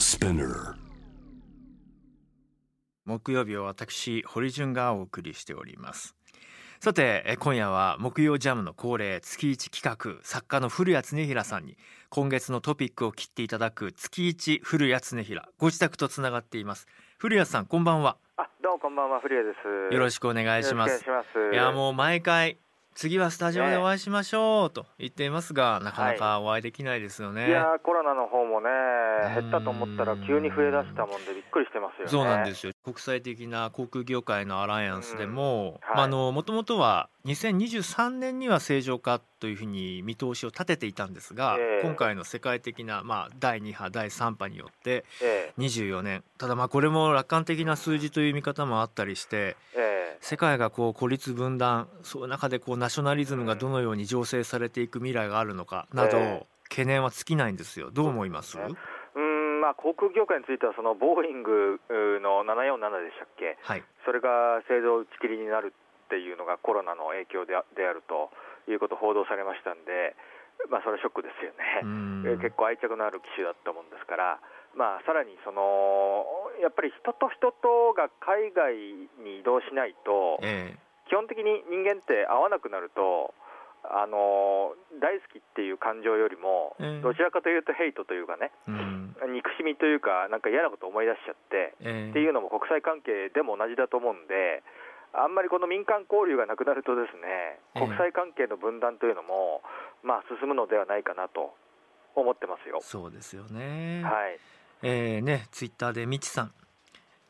Spinner. 木曜日を私堀潤がお送りしておりますさてえ今夜は木曜ジャムの恒例月一企画作家の古谷恒平さんに今月のトピックを切っていただく月一古谷恒平ご自宅とつながっています古谷さんこんばんはあ、どうもこんばんは、古谷です。よろしくお願いしますよろしくお願いします。いやもう毎回次はスタジオでお会いしましょうと言っていますが、なかなかお会いできないですよね、いやーコロナの方もねうん減ったと思ったら急に増えだしたもんでびっくりしてますよね。そうなんですよ。国際的な航空業界のアライアンスでも、まあ、あのもともとは2023年には正常化というふうに見通しを立てていたんですが、ええ。今回の世界的な、まあ、第2波第3波によってえ24年。ただまあこれも楽観的な数字という見方もあったりしてええ。世界がこう孤立分断そういう中でこうナショナリズムがどのように醸成されていく未来があるのかなど、ええ懸念は尽きないんですよ。どう思います、ね。えうーんまあ航空業界についてはそのボーイングの747でしたっけ？はい。それが製造打ち切りになるっていうのがコロナの影響であであるということ報道されましたんでまあそれはショックですよね。結構愛着のある機種だったもんですから、まあ、さらにそのやっぱり人と人とが海外に移動しないと、え。基本的に人間って会わなくなると、あの大好きっていう感情よりも、ええどちらかというとヘイトというかね、えうん憎しみというか、なんか嫌なこと思い出しちゃって、ええっていうのも国際関係でも同じだと思うんで、あんまりこの民間交流がなくなると、ですねええ国際関係の分断というのも、まあ、進むのではないかなと思ってますよ。そうですよね。はいえーね、ツイッターでみちさん。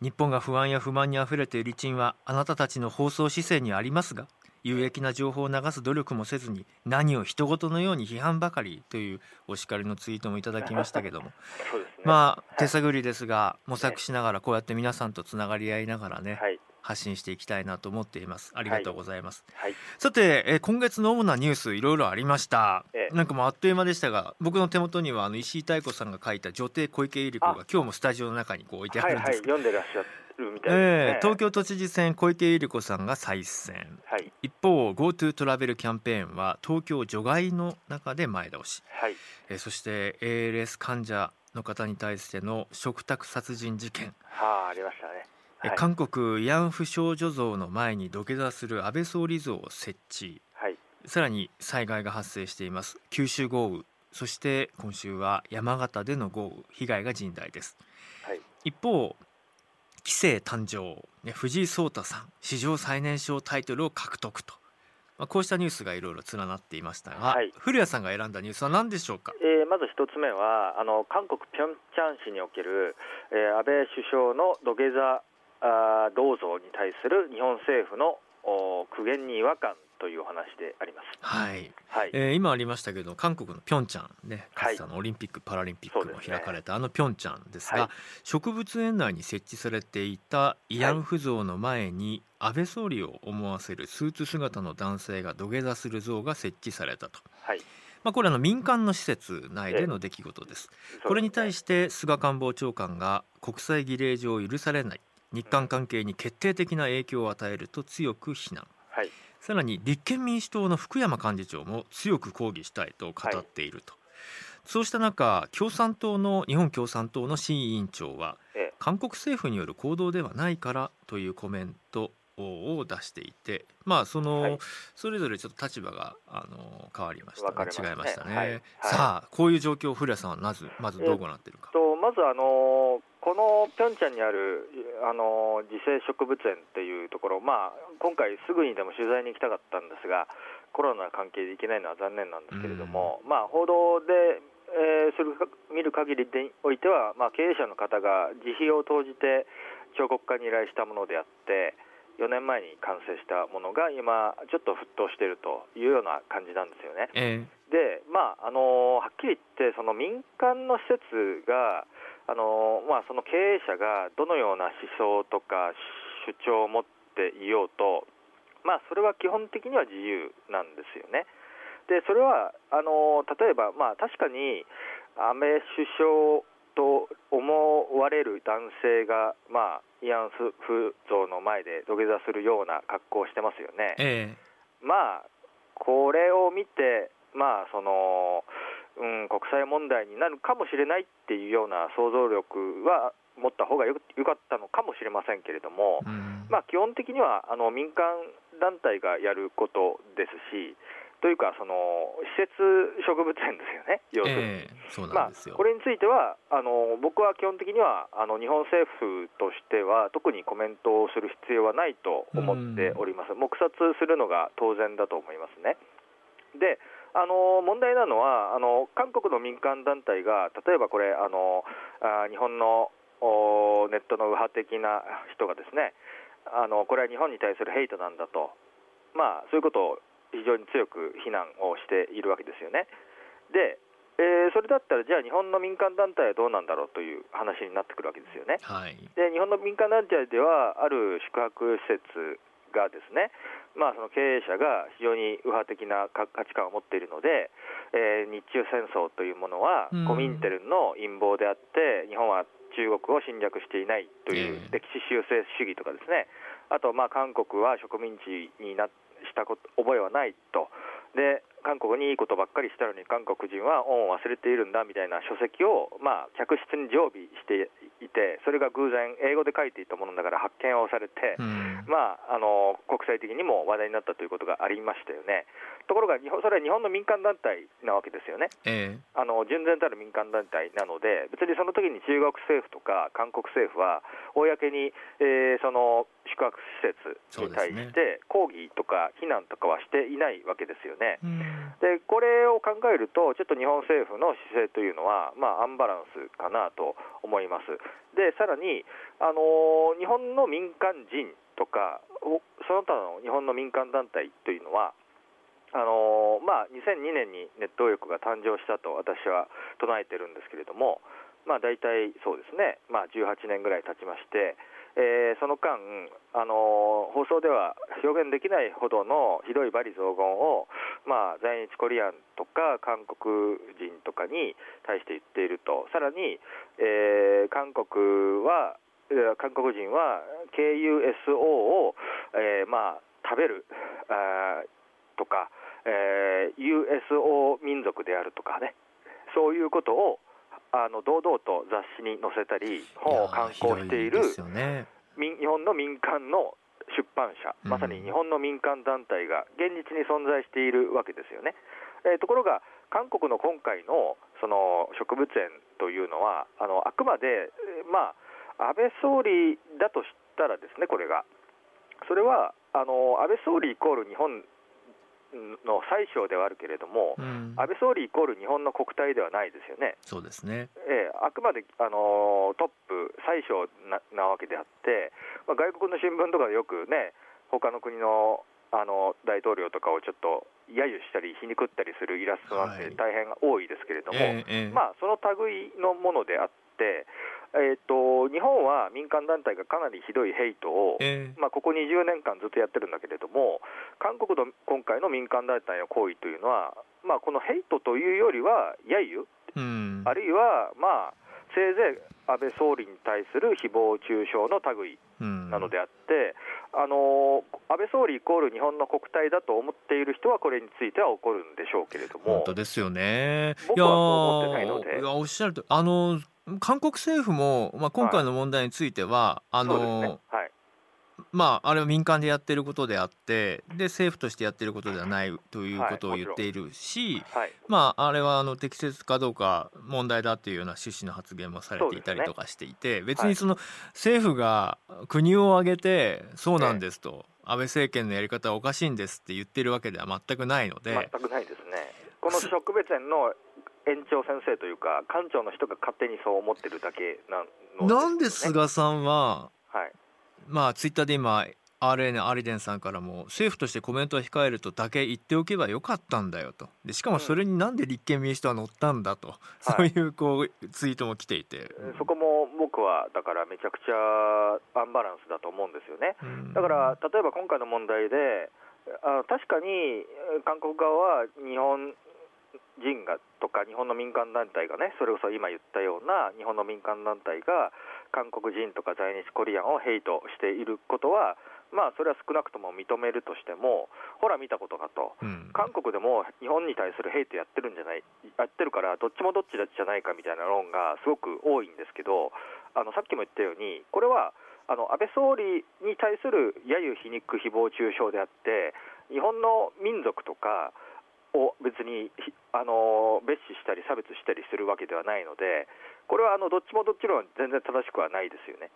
日本が不安や不満にあふれている一因はあなたたちの放送姿勢にありますが有益な情報を流す努力もせずに何を人事のように批判ばかりというお叱りのツイートもいただきましたけども。ね。まあ手探りですが模索しながらこうやって皆さんとつながり合いながらねはい、発信していきたいなと思っています。ありがとうございます、はい、さて、えー今月の主なニュースいろいろありました、ええ。なんかもうあっという間でしたが僕の手元にはあの石井妙子さんが書いた女帝小池百合子があ。今日もスタジオの中にこう置いてあはい、はい、るんですけど、読んでらっしゃるみたいですね。ええ東京都知事選小池百合子さんが再選。はい、一方 GoTo トラベルキャンペーンは東京除外の中で前倒し、はい、えーそして ALS 患者の方に対しての嘱託殺人事件。はあ、ありましたね。えはい、韓国慰安婦少女像の前に土下座する安倍総理像を設置。はい、さらに災害が発生しています。九州豪雨。そして今週は山形での豪雨。被害が甚大です。はい、一方棋聖誕生、ね、藤井聡太さん史上最年少タイトルを獲得と、まあ、こうしたニュースがいろいろ連なっていましたが、はい。古谷さんが選んだニュースは何でしょうか？えーまず一つ目はあの韓国ピョンチャン市における、えー安倍首相の土下座あー銅像に対する日本政府のお苦言に違和感というお話であります。はい、はい、えー今ありましたけど韓国のピョンチャンねかはい。つてあのオリンピック・パラリンピックも開かれたあのピョンチャンですが、はい。植物園内に設置されていた慰安婦像の前に安倍総理を思わせるスーツ姿の男性が土下座する像が設置されたと、はい、まあ、これはあの民間の施設内での出来事です。これに対しして菅官房長官が国際儀礼上許されない。日韓関係に決定的な影響を与えると強く非難。はい、さらに立憲民主党の福山幹事長も強く抗議したいと語っていると、そうした中共産党の日本共産党の新委員長はえ韓国政府による行動ではないからというコメントを出していてまあその、はい。それぞれちょっと立場があの変わりました。ね。違いましたね、はい。はい。さあこういう状況を古谷さんはまずまずどうご覧になっているか、とまずあのこのピョンチャンにあるあの自生植物園っていうところ、まあ、今回すぐにでも取材に行きたかったんですがコロナの関係で行けないのは残念なんですけれども、まあ、報道で、えーするか見る限りでおいては、まあ、経営者の方が自費を投じて彫刻家に依頼したものであって4年前に完成したものが今ちょっと沸騰しているというような感じなんですよね。えで、まああのはっきり言って、その民間の施設が、あのまあ、その経営者がどのような思想とか主張を持っていようと、まあ、それは基本的には自由なんですよね。でそれはあの例えば、まあ、確かに安倍首相と思われる男性が、まあ、慰安婦像の前で土下座するような格好をしてますよね。ええまあ、これを見て、まあ、そのうん、国際問題になるかもしれないっていうような想像力は持った方がよよかったのかもしれませんけれども、うんまあ、基本的にはあの民間団体がやることですし、というか、その施設植物園ですよね、要するに。ええそうなまあこれについてはあの、僕は基本的にはあの日本政府としては、特にコメントをする必要はないと思っております、黙殺するのが当然だと思いますね。であの問題なのはあの、韓国の民間団体が、例えばこれ、あのあ日本のおネットの右派的な人がですねあの、これは日本に対するヘイトなんだと、まあ、そういうことを非常に強く非難をしているわけですよね。でえーそれだったら、じゃあ日本の民間団体はどうなんだろう？という話になってくるわけですよね。はいで日本の民間団体では、ある宿泊施設がですね、まあ、その経営者が非常に右派的な価価値観を持っているので、えー日中戦争というものはうん。コミンテルンの陰謀であって、日本は中国を侵略していないというええ。歴史修正主義とかですね、あと、まあ、韓国は植民地になしたこと覚えはないと。で韓国にいいことばっかりしたのに韓国人は恩を忘れているんだみたいな書籍を、まあ、客室に常備していてそれが偶然英語で書いていたものだから発見をされて、うんまあ、あの国際的にも話題になったということがありましたよね。ところが日本それは日本の民間団体なわけですよね。ええあの純然たる民間団体なので、別にその時に中国政府とか韓国政府は、公に、えーその宿泊施設に対して抗議とか非難とかはしていないわけですよね。うんでこれを考えると、ちょっと日本政府の姿勢というのは、まあ、アンバランスかなと思います。でさらに、あのー日本の民間人とか、おその他の日本の民間団体というのは、あのーまあ、2002年にネット右翼が誕生したと私は唱えてるんですけれども、まあ、大体そうですね、まあ、18年ぐらい経ちまして、えーその間、あのー放送では表現できないほどのひどい罵詈雑言を、まあ、在日コリアンとか韓国人とかに対して言っていると、さらに、えー韓国は、韓国人は KUSO を、えーまあ、食べるあとか、えー USO 民族であるとかね、そういうことをあの堂々と雑誌に載せたり、本を刊行している日本の民間の出版社、うん。まさに日本の民間団体が現実に存在しているわけですよね。えーところが、韓国の今回のその植物園というのは、あのあくまで、えーまあ、安倍総理だとしたらですね、これが、それはあの安倍総理イコール日本の最小ではあるけれども、うん。安倍総理イコール日本の国体ではないですよね。そうですね。ええあくまで、あのートップ、最小ななわけであって、まあ、外国の新聞とかでよくね、他の国のあの大統領とかをちょっと揶揄したり、皮肉ったりするイラストなんてはい。大変多いですけれども、ええええ。まあ、その類のものであって、えー、と日本は民間団体がかなりひどいヘイトを、ええ。まあ、ここ20年間ずっとやってるんだけれども、韓国の今回の民間団体の行為というのは、まあ、このヘイトというよりは、揶揄、うん。あるいは、まあ、せいぜい安倍総理に対する誹謗中傷の類うん。なのであって、あの安倍総理イコール日本の国体だと思っている人は、これについては怒るんでしょうけれども本当、ですよね。僕はそう思ってないので。いやおっしゃるとあの韓国政府も、まあ、今回の問題については、あそうですね。の、はい、まああれは民間でやってることであってで政府としてやってることではないということをはい言っているし、はい、まああれはあの適切かどうか問題だっていうような趣旨の発言もされていたりとかしていて、別にその政府が国を挙げてそうなんですと、安倍政権のやり方はおかしいんですって言ってるわけでは全くないので。全くないですね。この植物園の園長先生というか、館長の人が勝手にそう思ってるだけなのなんで菅さんははい、まあツイッターで今 RN アリデンさんからも政府としてコメントを控えるとだけ言っておけばよかったんだよと。でしかもそれになんで立憲民主党は乗ったんだと、そういうこうツイートも来ていて、そこも僕はだからめちゃくちゃアンバランスだと思うんですよね。うん。だから例えば今回の問題で、あ確かにえー韓国側は日本人がとか日本の民間団体がね、それこそ今言ったような日本の民間団体が韓国人とか在日コリアンをヘイトしていることは、まあ、それは少なくとも認めるとしても、ほら、見たことかと、うん、韓国でも日本に対するヘイトやってるんじゃない、やってるから、どっちもどっちじゃないかみたいな論がすごく多いんですけど、あのさっきも言ったように、これはあの安倍総理に対する揶揄、皮肉、誹謗中傷であって、日本の民族とかを別にあの蔑視したり差別したりするわけではないので、これはあのどっちもどっちも全然正しくはないですよね。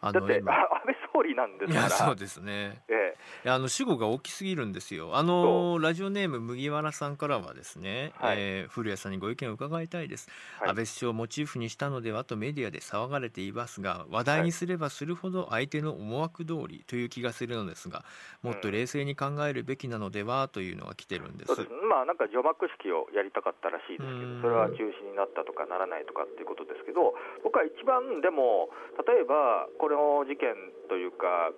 あのだって安倍総理なんですから。そうですね、ええ、あの主語が大きすぎるんですよ。あのラジオネーム麦わらさんからはですね、はい、えー、古谷さんにご意見を伺いたいです、はい、安倍首相をモチーフにしたのではとメディアで騒がれていますが話題にすればするほど相手の思惑通りという気がするのですがもっと冷静に考えるべきなのではというのが来てるんです、うん、まあなんか除幕式をやりたかったらしいですけどそれは中止になったとかならないとかっていうことですけど僕は一番でも例えばここの事件というか、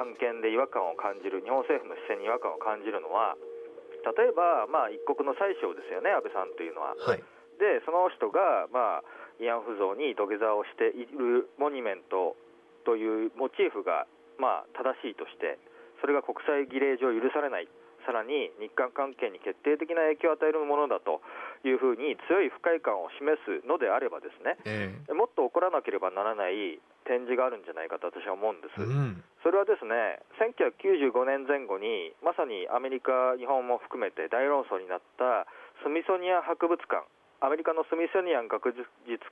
案件で違和感を感じる、日本政府の視線に違和感を感じるのは、例えば、まあ、一国の宰相ですよね、安倍さんというのは。はい、で、その人が、まあ、慰安婦像に土下座をしているモニュメントというモチーフが、まあ、正しいとして、それが国際儀礼上許されない。さらに日韓関係に決定的な影響を与えるものだというふうに強い不快感を示すのであればですね、えー、もっと起こらなければならない展示があるんじゃないかと私は思うんです、うん、それはですね1995年前後にまさにアメリカ、日本も含めて大論争になったスミソニアン博物館アメリカのスミソニアン学術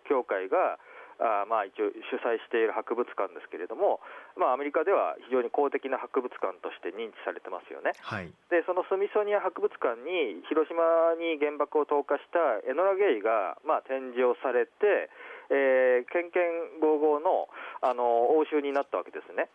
協会があまあ、一応主催している博物館ですけれども、まあ、アメリカでは非常に公的な博物館として認知されてますよね、はい、でそのスミソニア博物館に広島に原爆を投下したエノラ・ゲイが、まあ、展示をされて、えー、けんけんごうごうのあの応酬になったわけですね。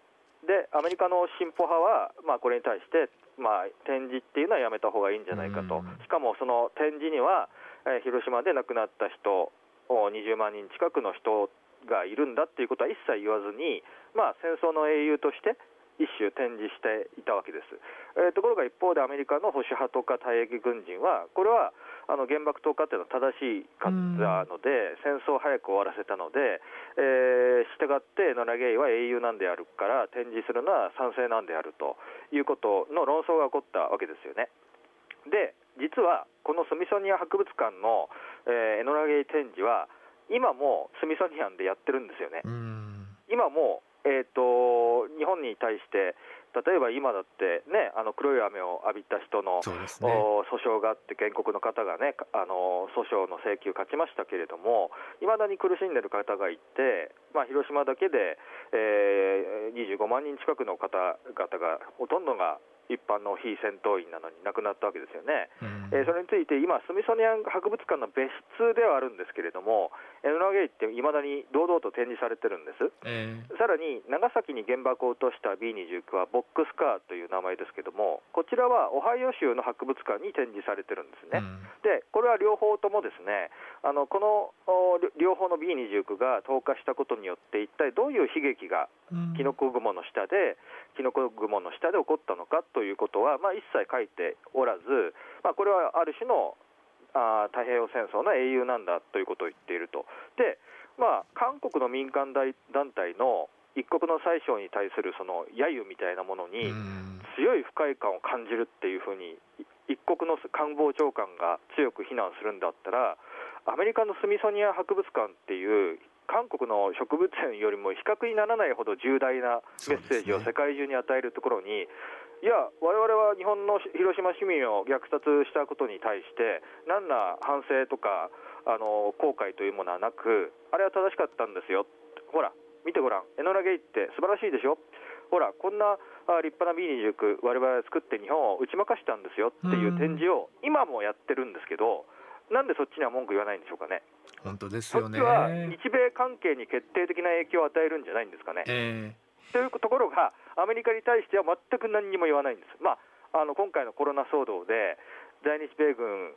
でアメリカの進歩派は、まあ、これに対して、まあ、展示っていうのはやめた方がいいんじゃないかと、しかもその展示には、えー、広島で亡くなった人20万人近くの人がいるんだっていうことは一切言わずに、まあ、戦争の英雄として一種展示していたわけです、えー、ところが一方でアメリカの保守派とか退役軍人はこれはあの原爆投下というのは正しかったので戦争を早く終わらせたので、えー、したがってノラ・ゲイは英雄なんであるから展示するのは賛成なんであるということの論争が起こったわけですよね。で実はこのスミソニア博物館の、えー、エノラ・ゲイ展示は今もスミソニアンでやってるんですよね。今も、えーと、日本に対して例えば今だってね、あの黒い雨を浴びた人の、ね、訴訟があって、原告の方がね、あの訴訟の請求勝ちましたけれども、いまだに苦しんでる方がいて、まあ、広島だけで、えー、25万人近くの方々が、ほとんどが一般の非戦闘員なのに亡くなったわけですよね、うん、えー、それについて今、スミソニアン博物館の別室ではあるんですけれども、エノラ・ゲイっていまだに堂々と展示されてるんです、えー、さらに長崎に原爆を落とした B29 はボックスカーという名前ですけども、こちらはオハイオ州の博物館に展示されてるんですね、うん、でこれは両方ともですねあのこの両方の B29 が投下したことによって、一体どういう悲劇がキノコ雲の下で、キノコ雲の下で起こったのかということは、まあ、一切書いておらず、まあ、これはある種のあ太平洋戦争の英雄なんだということを言っていると。でまあ、韓国の民間団体の一国の宰相に対するその揶揄みたいなものに強い不快感を感じるっていうふうに一国の官房長官が強く非難するんだったらアメリカのスミソニア博物館っていう韓国の植物園よりも比較にならないほど重大なメッセージを世界中に与えるところに、いや、われわれは日本の広島市民を虐殺したことに対して、何ら反省とかあの後悔というものはなく、あれは正しかったんですよ、ほら、見てごらん、エノラ・ゲイって素晴らしいでしょ、ほら、こんな立派な B29、われわれ作って日本を打ち負かしたんですよっていう展示を今もやってるんですけど、なんでそっちには文句言わないんでしょうかね。本当ですよね。そっちは日米関係に決定的な影響を与えるんじゃないんですかね。えー、というところが、アメリカに対しては全く何にも言わないんです。まあ、あの今回のコロナ騒動で、在日米軍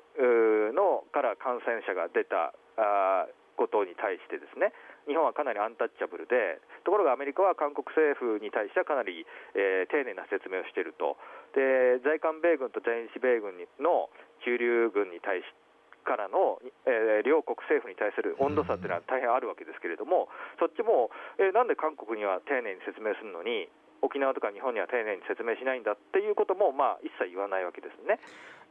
のから感染者が出たあことに対してですね、日本はかなりアンタッチャブルで、ところがアメリカは韓国政府に対してはかなり、えー、丁寧な説明をしていると、で在韓米軍と在日米軍の駐留軍に対してからの、えー、両国政府に対する温度差というのは大変あるわけですけれども、そっちも、えー、なんで韓国には丁寧に説明するのに、沖縄とか日本には丁寧に説明しないんだっていうことも、まあ、一切言わないわけですね。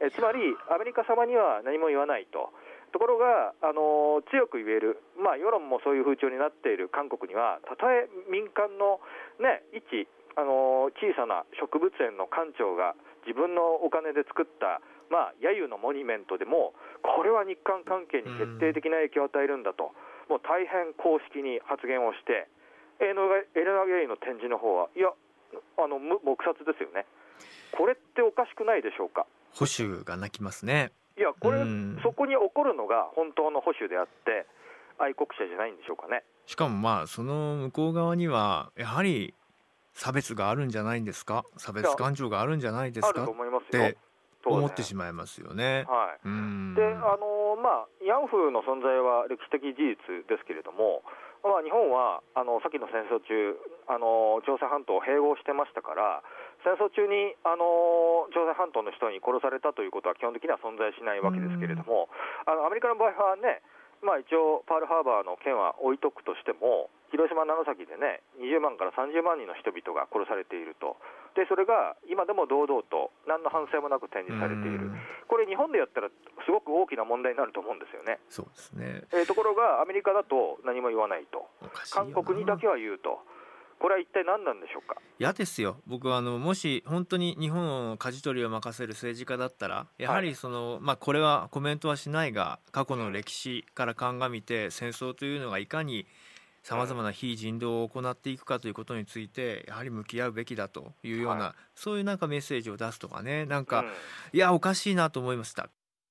えつまり、アメリカ様には何も言わないと。ところが、あの強く言える、まあ、世論もそういう風潮になっている韓国には、たとえ民間の、ね、一、あの小さな植物園の館長が自分のお金で作った、まあ、揶揄のモニュメントでも、これは日韓関係に決定的な影響を与えるんだと、もう大変公式に発言をして、エルナゲイの展示の方は、いや、あの黙殺ですよね、これっておかしくないでしょうか。保守が泣きますねいや、これ、そこに起こるのが本当の保守であって、愛国者じゃないんでしょうかね。しかもまあ、その向こう側には、やはり差別があるんじゃないんですか、差別感情があるんじゃないですかって思ってしまいますよね。はい、であのまあ、ヤンフーの存在は歴史的事実ですけれども、まあ、日本はあの先の戦争中あの、朝鮮半島を併合してましたから、戦争中にあの朝鮮半島の人に殺されたということは基本的には存在しないわけですけれども、あのアメリカの場合はね、まあ、一応、パールハーバーの件は置いとくとしても、広島、長崎でね、20万から30万人の人々が殺されていると、でそれが今でも堂々と、何の反省もなく展示されている、これ、日本でやったら、すごく大きな問題になると思うんですよね。そうですね。えー、ところが、アメリカだと何も言わないと、韓国にだけは言うと。これは一体何なんでしょうか？嫌ですよ、僕はあのもし本当に日本を舵取りを任せる政治家だったら、やはりその、はい、まあ、これはコメントはしないが、過去の歴史から鑑みて、戦争というのがいかにさまざまな非人道を行っていくかということについて、やはり向き合うべきだというような、はい、そういうなんかメッセージを出すとかね、なんか、うん、いや、おかしいなと思いました。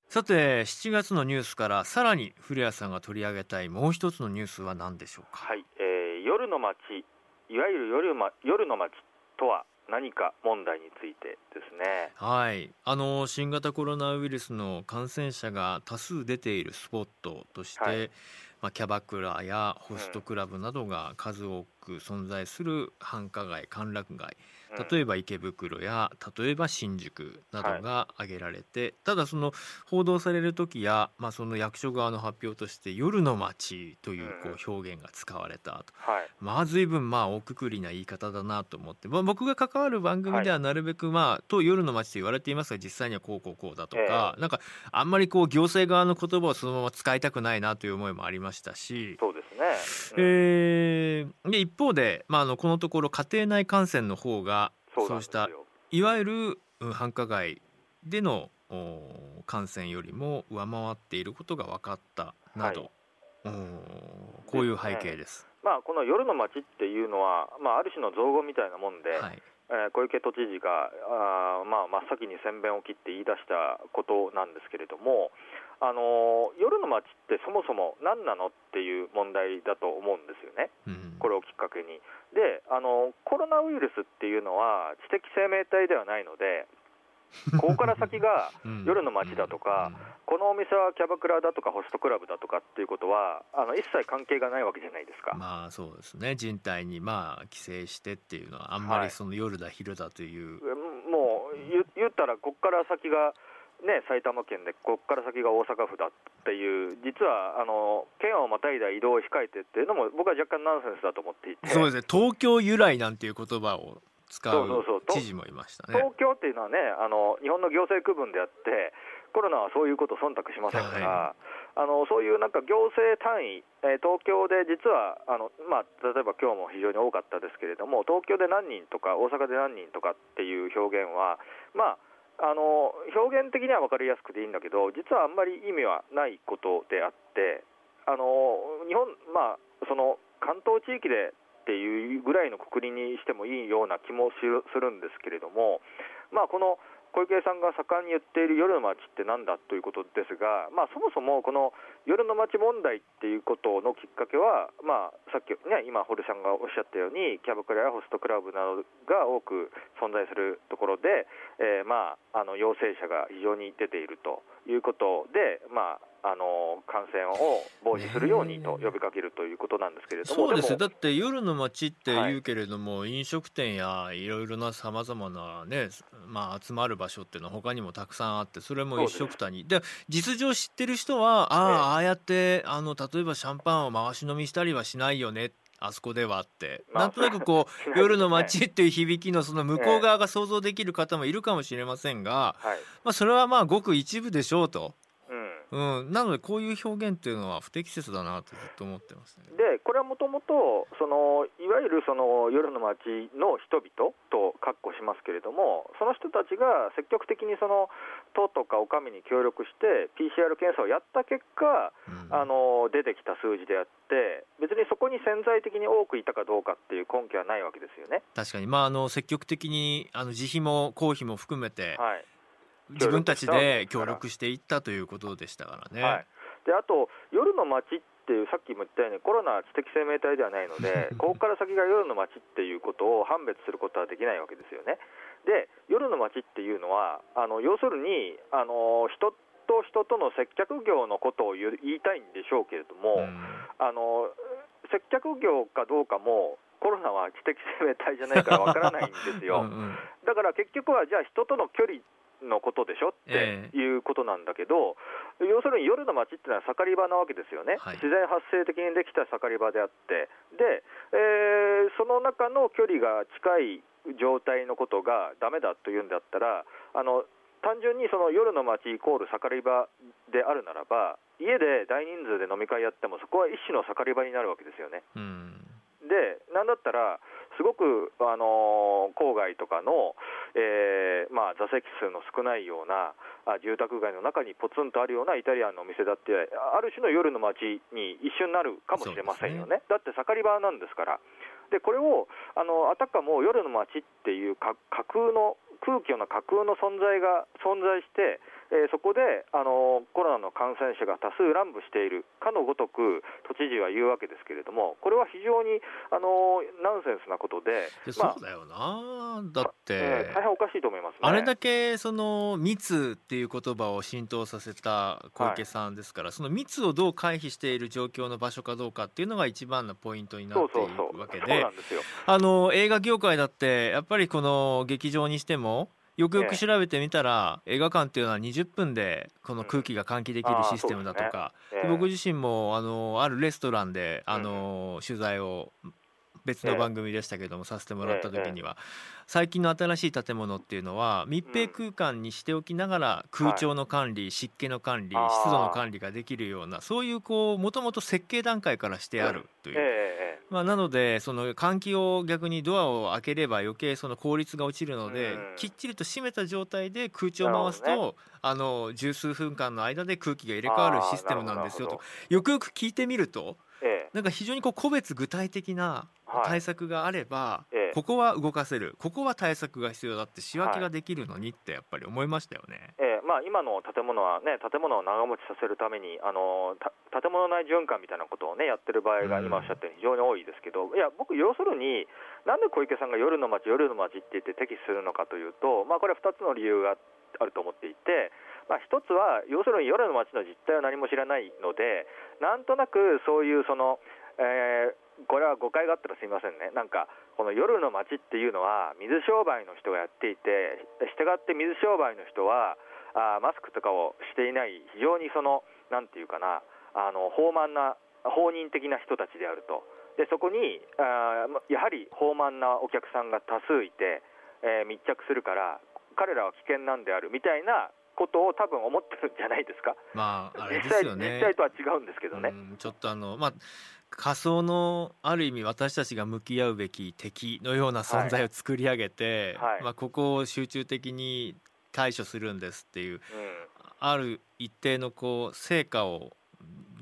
さて7月のニュースからさらに古谷さんが取り上げたいもう一つのニュースは何でしょうか、はい。えー、夜の街いわゆる夜,、ま、夜の街とは何か問題についてですね。はい、あの新型コロナウイルスの感染者が多数出ているスポットとして、はい、まあ、キャバクラやホストクラブなどが数多く存在する繁華街歓楽街例えば池袋や例えば新宿などが挙げられて、はい、ただその報道される時や、まあ、その役所側の発表として「夜の街」というこう表現が使われたと、はい、まあ随分まあ大くくりな言い方だなと思って、まあ、僕が関わる番組ではなるべくまあ、と夜の街と言われていますが実際にはこうこうこうだとか、えー、なんかあんまりこう行政側の言葉をそのまま使いたくないなという思いもありましたしそうですね、うん、えー、で一方で、まあ、あのこのところ家庭内感染の方がそうしたいわゆる繁華街での感染よりも上回っていることが分かったなど、はい、こういう背景です。まあ、この夜の街っていうのは、まあ、ある種の造語みたいなもんで、はい、えー、小池都知事があ、まあ、真っ先に先鞭を切って言い出したことなんですけれども、あの夜の街ってそもそも何なのっていう問題だと思うんですよね、うん、これをきっかけに。であの、コロナウイルスっていうのは知的生命体ではないので、ここから先が夜の街だとか、このお店はキャバクラだとかホストクラブだとかっていうことは、あの一切関係がないわけじゃないですか。まあそうですね、人体にまあ規制してっていうのは、あんまりその夜だ、昼だという。はい、もう言ったら、ここから先がね、埼玉県で、ここから先が大阪府だっていう、実はあの県をまたいだ移動を控えてっていうのも、僕は若干ナンセンスだと思っていて、そうですね、東京由来なんていう言葉を使う知事もいましたね。東京っていうのはねあの、日本の行政区分であって、コロナはそういうことを忖度しませんから。はい。あのそういうなんか行政単位、えー、東京で実はあの、まあ、例えば今日も非常に多かったですけれども、東京で何人とか、大阪で何人とかっていう表現は、まあ、あの表現的には分かりやすくていいんだけど実はあんまり意味はないことであってあの日本、まあ、その関東地域でっていうぐらいのくくりにしてもいいような気もするんですけれども、まあ、この小池さんが盛んに言っている夜の街ってなんだということですが、まあ、そもそもこの夜の街問題っていうことのきっかけは、まあ、さっき、ね、今、堀さんがおっしゃったように、キャバクラやホストクラブなどが多く存在するところで、えー、まあ、あの陽性者が非常に出ているということで、まあ、あの感染を防止するようにと呼びかけるということなんですけれども、そうですだって夜の街って言うけれども、はい、飲食店やいろいろなさまざまな、ねまあ、集まる場所っていうのは他にもたくさんあってそれも一緒くたに。で実情知ってる人はああ、ああやってあの例えばシャンパンを回し飲みしたりはしないよねあそこではって、まあなんとなくこう ね夜の街っていう響きのその向こう側が想像できる方もいるかもしれませんが、はいまあ、それはまあごく一部でしょうと、うんうん、なのでこういう表現っていうのは不適切だなとずっと思ってますね。でこれはもともとそのいわゆるその夜の街の人々と括弧しますけれどもその人たちが積極的にその都とかお上に協力して PCR 検査をやった結果うんあの出てきた数字であって別にそこに潜在的に多くいたかどうかっていう根拠はないわけですよね。確かに、まあ、あの積極的にあの自費も公費も含めてはい自分たちで協協力力していったということでしたからね。はい、であと、夜の街っていう、さっきも言ったように、コロナは知的生命体ではないので、ここから先が夜の街っていうことを判別することはできないわけですよね。で、夜の街っていうのは、あの要するにあの、人と人との接客業のことを言いたいんでしょうけれども、うんあの接客業かどうかも、コロナは知的生命体じゃないからわからないんですよ。うんうんだから結局は、じゃあ人との距離のことでしょってえいうことなんだけど、要するに夜の街っていうのは盛り場なわけですよね、はい。自然発生的にできた盛り場であって、で、えーその中の距離が近い状態のことがダメだというんだったら、あの単純にその夜の街イコール盛り場であるならば、家で大人数で飲み会やっても、そこは一種の盛り場になるわけですよね。うん。で、なんだったら、すごく、あのー郊外とかの、えーまあ、座席数の少ないようなあ住宅街の中にポツンとあるようなイタリアンのお店だって、ある種の夜の街に一瞬なるかもしれませんよね、だって盛り場なんですから。でこれをあのあたかも夜の街っていうか架空の空気の架空の存在が存在して、えーそこであのコロナの感染者が多数乱舞しているかのごとく都知事は言うわけですけれども、これは非常にあのナンセンスなことで、でまあそうだよなだって、えー大変おかしいと思いますね。あれだけその密っていう言葉を浸透させた小池さんですから、その密をどう回避している状況の場所かどうかっていうのが一番のポイントになっていそうそうそう、そうるわけでで。あの映画業界だってやっぱりこの劇場にしてもよくよく調べてみたら、映画館っていうのは20分でこの空気が換気できるうんシステムだとか、えー僕自身もあのあるレストランであの、取材を別の番組でしたけども、させてもらった時には、最近の新しい建物っていうのは密閉空間にしておきながら空調の管理、湿気の管理湿度の管理ができるようなそういうこうもともと設計段階からしてあるという。まあ、なのでその換気を逆にドアを開ければ余計その効率が落ちるので、うん。きっちりと閉めた状態で空調を回すと、あの十数分間の間で空気が入れ替わるシステムなんですよと。よくよく聞いてみるとなんか非常にこう個別具体的なはい。対策があれば、ええ。ここは動かせる。ここは対策が必要だって仕分けができるのにってやっぱり思いましたよね。ええ。まあ、今の建物はね、建物を長持ちさせるために、あのた建物内循環みたいなことをね、やってる場合がうん。今おっしゃったように非常に多いですけど、いや、僕、要するに、なんで小池さんが夜の街、夜の街って言って敵視するのかというと、まあ、これは2つの理由があると思っていて、まあ、1つは、要するに夜の街の実態を何も知らないので、なんとなくそういうその、えーこれは誤解があったらすみませんね、なんか、この夜の街っていうのは、水商売の人がやっていて、したがって水商売の人は、あマスクとかをしていない、非常にその、なんていうかな、あの放慢な、放任的な人たちであると、でそこにあやはり放慢なお客さんが多数いて、えー密着するから、彼らは危険なんであるみたいなことを多分思ってるんじゃないですか、まああれですよね実際とは違うんですけどね。うんちょっとあのまあ仮想のある意味私たちが向き合うべき敵のような存在を作り上げて、はいまあ、ここを集中的に対処するんですっていううんある一定のこう成果を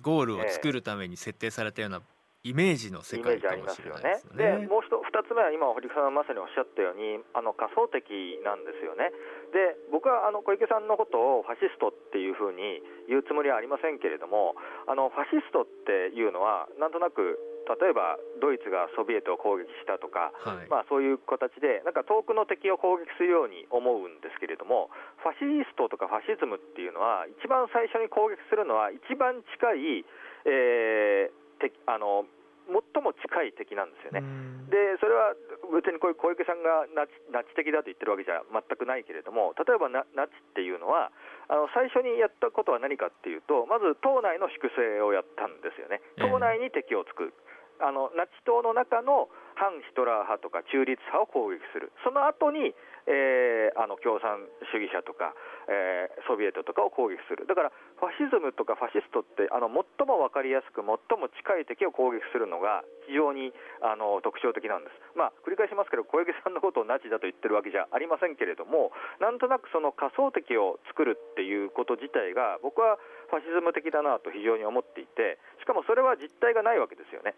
ゴールを作るために設定されたようなイメージの世界かもしれないです。よねでね。もう一二つ目は今、堀さんがまさにおっしゃったように、あの仮想敵なんですよね。で、僕はあの小池さんのことをファシストっていうふうに言うつもりはありませんけれども、あのファシストっていうのは、なんとなく、例えばドイツがソビエトを攻撃したとか、はい。まあ、そういう形で、なんか遠くの敵を攻撃するように思うんですけれども、ファシストとかファシズムっていうのは、一番最初に攻撃するのは、一番近い、えー敵あの最も近い敵なんですよね。うん。でそれは別にこういう小池さんがナチナチ的だと言ってるわけじゃ全くないけれども、例えばナナチっていうのは、あの最初にやったことは何かっていうと、まず党内の粛清をやったんですよね、ええ。党内に敵を作る、あのナチ党の中の反ヒトラー派とか中立派を攻撃する、その後に、えー、あの共産主義者とか、えー、ソビエトとかを攻撃する、だからファシズムとかファシストってあの最も分かりやすく、最も近い敵を攻撃するのが非常にあの特徴的なんです、まあ、繰り返しますけど、小池さんのことをナチだと言ってるわけじゃありませんけれども、なんとなくその仮想敵を作るっていうこと自体が、僕はファシズム的だなと非常に思っていて、しかもそれは実態がないわけですよね。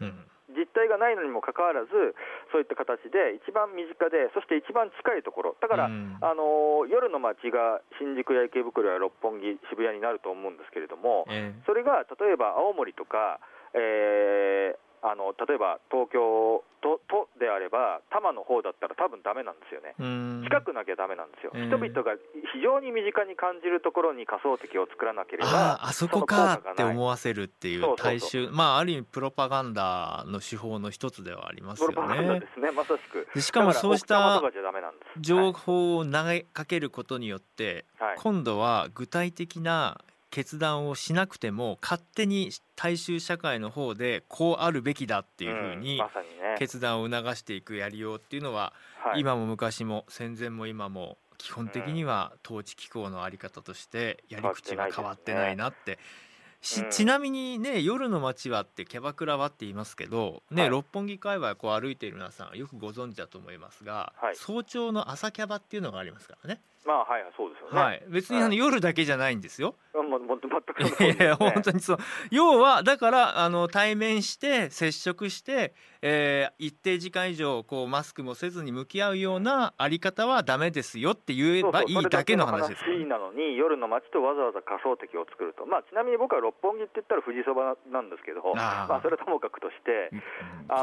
うん。実態がないのにもかかわらず、そういった形で一番身近で、そして一番近いところ、だから、うん、あの夜の街が新宿や池袋や六本木、渋谷になると思うんですけれども、えー、それが例えば青森とか、えー、あの例えば東京ととであれば、多摩の方だったら多分だめなんですよね、近くなきゃだめなんですよ、えー、人々が非常に身近に感じるところに仮想敵を作らなければ、ああそこかって思わせるっていう大衆、まあ、ある意味、プロパガンダの手法の一つではありますよね。プロパガンダですねまさしく。でしかもそうした情報を投げかけることによって、はい、今度は具体的な決断をしなくても勝手に大衆社会の方でこうあるべきだっていうふうに決断を促していくやりようっていうのは今も昔も戦前も今も基本的には統治機構の在り方としてやり口が変わってないなって。しちなみにね夜の街はってキャバクラはって言いますけど、ね、はい、六本木界隈こう歩いている皆さんよくご存知だと思いますが、はい、早朝の朝キャバっていうのがありますからね。まあはいそうですよね。はい、別にあの、夜だけじゃないんですよ。もも全くそう、ね、いや本当にそう。要はだからあの対面して接触して、えー、一定時間以上こうマスクもせずに向き合うようなあり方はダメですよって言えばいいだけの話です、ね。なのに夜の街とわざわざ仮想敵を作ると。まあちなみに僕は六本木って言ったら富士そばなんですけど、あまあそれともかくとして、うん、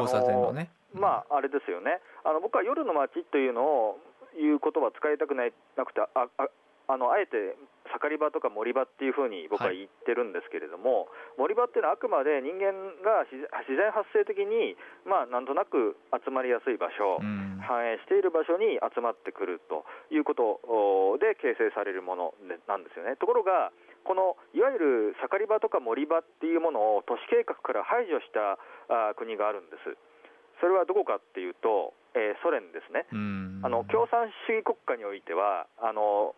交差点のね。まああれですよね。あの僕は夜の街というのをいう言葉使いたくないなくてあああのあえて盛り場とか森場っていうふうに僕は言ってるんですけれども、はい、森場っていうのはあくまで人間が自然発生的に、まあ、なんとなく集まりやすい場所、うん、繁栄している場所に集まってくるということで形成されるものなんですよね。ところがこのいわゆる盛り場とか森場っていうものを都市計画から排除したあ国があるんです。それはどこかっていうと、えー、ソ連ですね、あの共産主義国家においてはあの、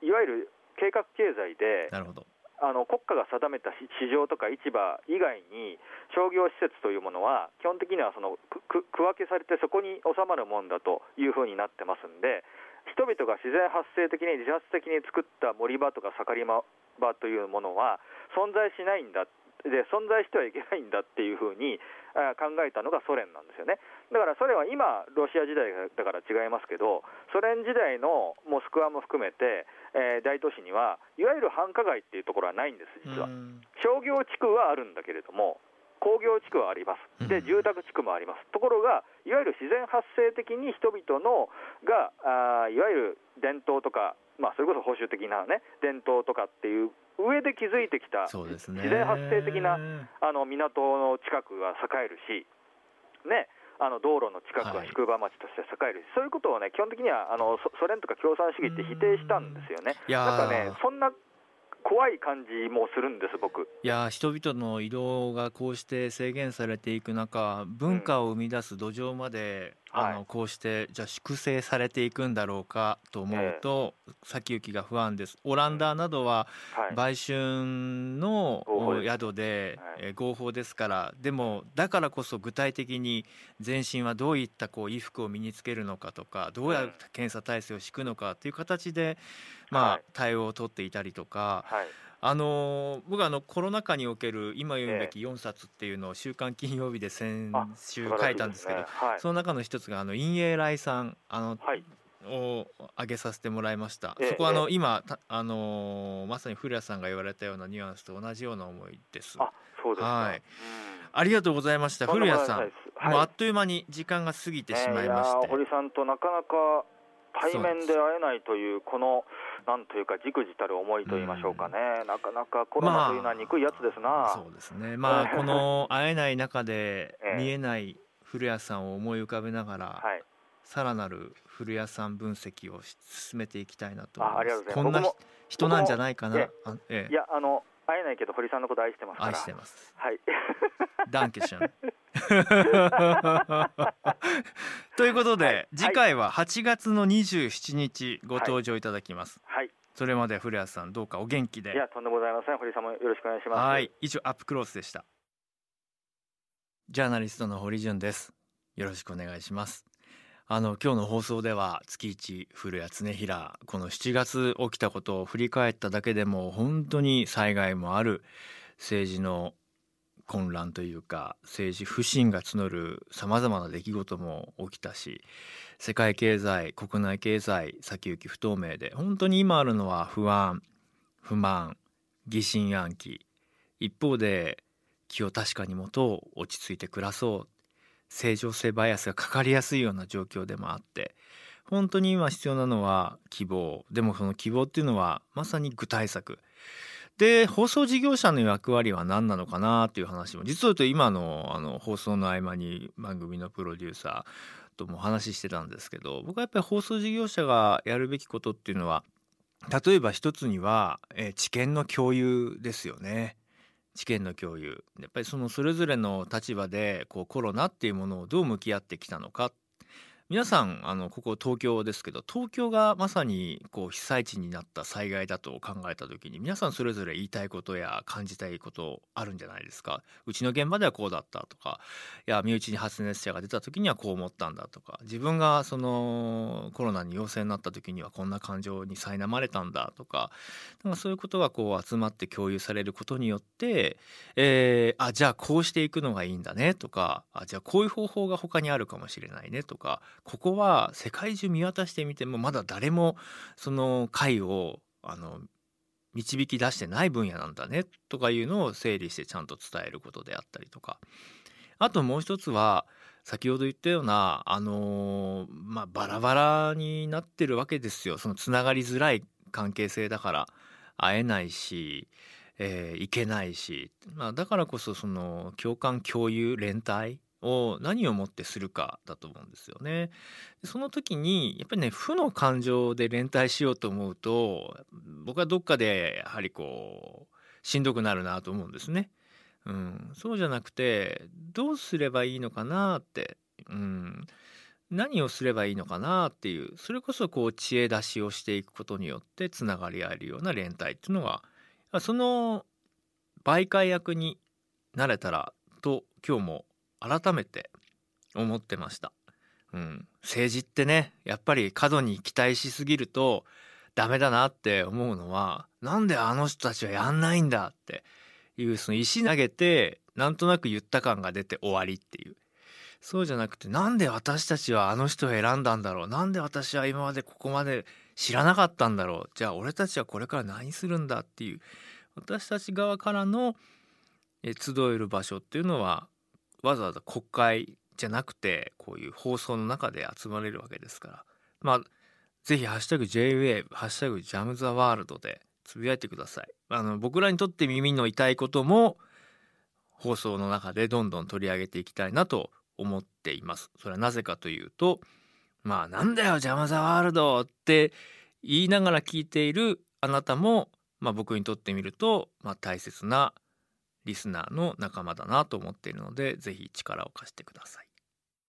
いわゆる計画経済で、なるほど。あの国家が定めた市場とか市場以外に商業施設というものは基本的にはその区分けされてそこに収まるもんだというふうになってますんで人々が自然発生的に自発的に作った森場とか盛り場というものは存在しないんだで存在してはいけないんだっていうふうに考えたのがソ連なんですよね。だからソ連は今、ロシア時代だから違いますけど、ソ連時代のモスクワも含めて、えー、大都市には、いわゆる繁華街っていうところはないんです、実は。商業地区はあるんだけれども、工業地区はあります、で住宅地区もあります、ところが、いわゆる自然発生的に人々のがあいわゆる伝統とか、まあ、それこそ保守的な、ね、伝統とかっていう上で築いてきた、自然発生的なあの港の近くが栄えるし、ね、あの道路の近くは宿場町として栄えるし、はい、そういうことをね、基本的にはあのソ連とか共産主義って否定したんですよね。なんかね、そんな怖い感じもするんです僕。いや人々の移動がこうして制限されていく中文化を生み出す土壌まで、うん、あのこうしてじゃあ粛清されていくんだろうかと思うと、えー、先行きが不安です。オランダなどは売春の宿で、はい、合法ですからでもだからこそ具体的に全身はどういったこう衣服を身につけるのかとかどうやって検査体制を敷くのかという形で、まあ、対応を取っていたりとか。はいあの僕はあのコロナ禍における今読むべき4冊っていうのを「週刊金曜日」で先週書いたんですけど、ね。はい、その中の一つがあの陰影来さんあの、はい、を挙げさせてもらいました、そこはあの、今あのまさに古谷さんが言われたようなニュアンスと同じような思いです。あそうですはい、ありがとうございました。古谷さん、もうあっという間に時間が過ぎてしまいまして、堀さんとなかなか対面で会えないというこのなんというか、じくじたる思いと言いましょうかね、うん、なかなかコロナというのは憎いやつですな、まあ、そうですね、まあ、この会えない中で 見えない古谷さんを思い浮かべながら、はい、さらなる古谷さん分析を進めていきたいなと思います。こんな人なんじゃないかな。ええ、いやあの会えないけど堀さんのこと愛してますから。愛してます。はい。ダンケション。ということで、はい。次回は8月の27日ご登場いただきます、はい。それまで古谷さんどうかお元気で。いやとんでもございません。堀さんもよろしくお願いします。はい。以上アップクロースでした。ジャーナリストの堀潤です。よろしくお願いしますあの今日の放送では月一古谷恒平この7月起きたことを振り返っただけでも本当に災害もある政治の混乱というか政治不信が募るさまざまな出来事も起きたし世界経済国内経済先行き不透明で本当に今あるのは不安不満疑心暗鬼。一方で気を確かに持とう落ち着いて暮らそう。正常性バイアスがかかりやすいような状況でもあって本当に今必要なのは希望でもその希望っていうのはまさに具体策で放送事業者の役割は何なのかなっていう話も実を言うと今のあの放送の合間に番組のプロデューサーとも話してたんですけど僕はやっぱり放送事業者がやるべきことっていうのは例えば一つには、えー知見の共有ですよね。知見の共有。やっぱりそのそれぞれの立場でこうコロナっていうものをどう向き合ってきたのか皆さんあのここ東京ですけど東京がまさにこう被災地になった災害だと考えた時に皆さんそれぞれ言いたいことや感じたいことあるんじゃないですか？うちの現場ではこうだったとかいや身内に発熱者が出た時にはこう思ったんだとか自分がそのコロナに陽性になった時にはこんな感情に苛まれたんだとかなんかそういうことがこう集まって共有されることによって、えーあじゃあこうしていくのがいいんだねとかあじゃあこういう方法が他にあるかもしれないねとかここは世界中見渡してみてもまだ誰もその解をあの導き出してない分野なんだねとかいうのを整理してちゃんと伝えることであったりとか。あともう一つは先ほど言ったようなあのまあバラバラになってるわけですよ。そのつながりづらい関係性だから会えないし、えー行けないし、まあ、だからこそその共感共有連帯を何をもってするかだと思うんですよね。その時にやっぱりね負の感情で連帯しようと思うと僕はどっかでやはりこうしんどくなるなと思うんですね。うん、そうじゃなくてどうすればいいのかなって、うん、何をすればいいのかなっていうそれこそこう知恵出しをしていくことによってつながり合えるような連帯っていうのがその媒介役になれたらと今日も改めて思ってました。うん、政治ってねやっぱり過度に期待しすぎるとダメだなって思うのはなんであの人たちはやんないんだっていうその石投げてなんとなく言った感が出て終わりっていうそうじゃなくてなんで私たちはあの人を選んだんだろうなんで私は今までここまで知らなかったんだろうじゃあ俺たちはこれから何するんだっていう私たち側からの集える場所っていうのはわざわざ国会じゃなくてこういう放送の中で集まれるわけですから。まあぜひ「ハッシュタグ #JWAVE」「ハッシュタグジャム・ザ・ワールド」でつぶやいてください。あの僕らにとって耳の痛いことも放送の中でどんどん取り上げていきたいなと思っています。それはなぜかというとまあなんだよジャム・ザ・ワールドって言いながら聞いているあなたも、まあ、僕にとってみると、まあ、大切なリスナーの仲間だなと思っているので是非力を貸してください。